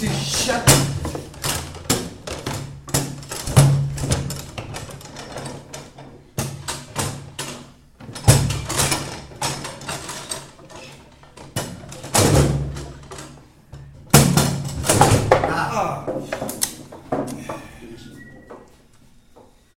Lucy, shut Ah. ah.